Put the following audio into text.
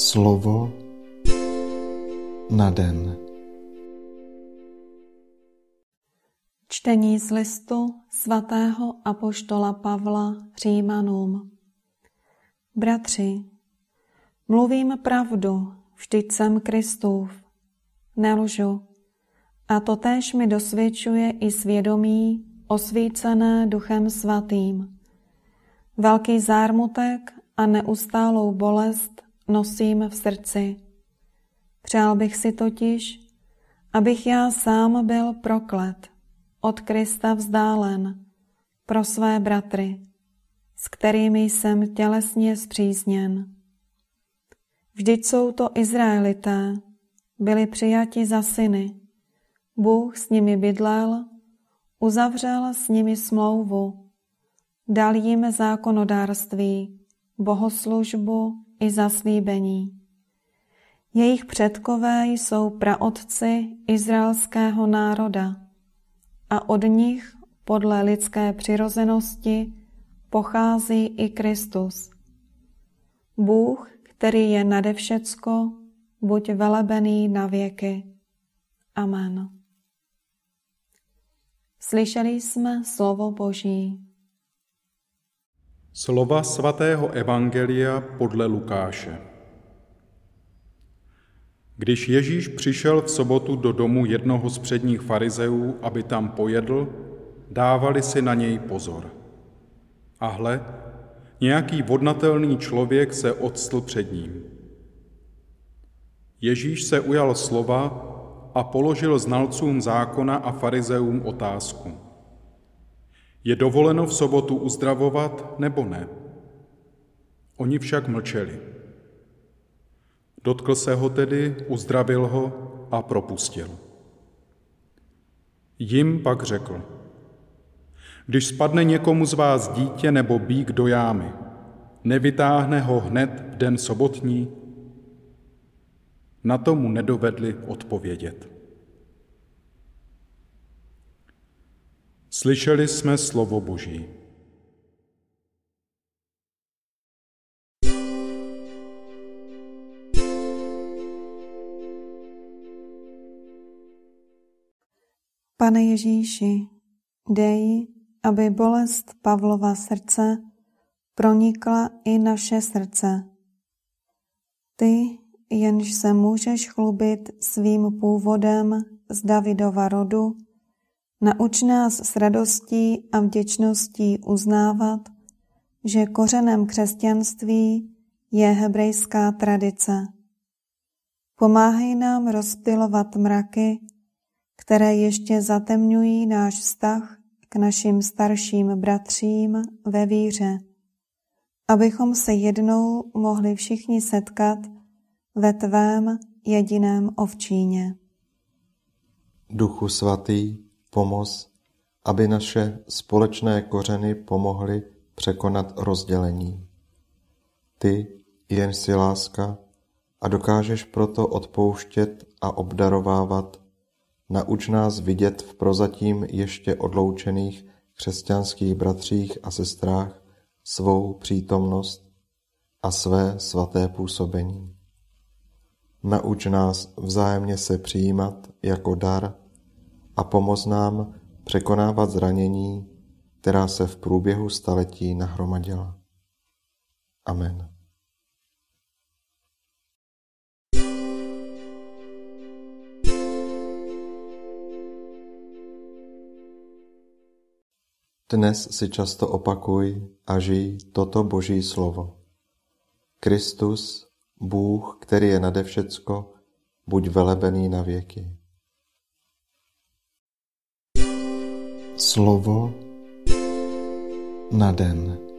Slovo na den. Čtení z listu svatého apoštola Pavla Římanům. Bratři, mluvím pravdu, vždyť jsem Kristův, nelžu. A to též mi dosvědčuje i svědomí osvícené duchem svatým. Velký zármutek a neustálou bolest nosím v srdci. Přál bych si totiž, abych já sám byl proklet, od Krista vzdálen, pro své bratry, s kterými jsem tělesně zpřízněn. Vždyť jsou to Izraelité, byli přijati za syny. Bůh s nimi bydlel, uzavřel s nimi smlouvu, dal jim zákonodárství, bohoslužbu i zaslíbení. Jejich předkové jsou praotci izraelského národa a od nich podle lidské přirozenosti pochází i Kristus. Bůh, který je nade všecko, buď velebený na věky. Amen. Slyšeli jsme slovo Boží. Slova svatého Evangelia podle Lukáše. Když Ježíš přišel v sobotu do domu jednoho z předních farizeů, aby tam pojedl, dávali si na něj pozor. A hle, nějaký vodnatelný člověk se odstl před ním. Ježíš se ujal slova a položil znalcům zákona a farizeům otázku – je dovoleno v sobotu uzdravovat nebo ne? Oni však mlčeli. Dotkl se ho tedy, uzdravil ho a propustil. Jim pak řekl, když spadne někomu z vás dítě nebo bík do jámy, nevytáhne ho hned v den sobotní? Na tomu nedovedli odpovědět. Slyšeli jsme slovo Boží. Pane Ježíši, dej, aby bolest Pavlova srdce pronikla i naše srdce. Ty, jenž se můžeš chlubit svým původem z Davidova rodu, Nauč nás s radostí a vděčností uznávat, že kořenem křesťanství je hebrejská tradice. Pomáhej nám rozptilovat mraky, které ještě zatemňují náš vztah k našim starším bratřím ve víře, abychom se jednou mohli všichni setkat ve tvém jediném ovčíně. Duchu svatý, Pomoz, aby naše společné kořeny pomohly překonat rozdělení. Ty, jen si láska, a dokážeš proto odpouštět a obdarovávat, nauč nás vidět v prozatím ještě odloučených křesťanských bratřích a sestrách svou přítomnost a své svaté působení. Nauč nás vzájemně se přijímat jako dar a pomoz nám překonávat zranění, která se v průběhu staletí nahromadila. Amen. Dnes si často opakuj a žij toto Boží slovo. Kristus, Bůh, který je nade všecko, buď velebený na věky. Slovo na den.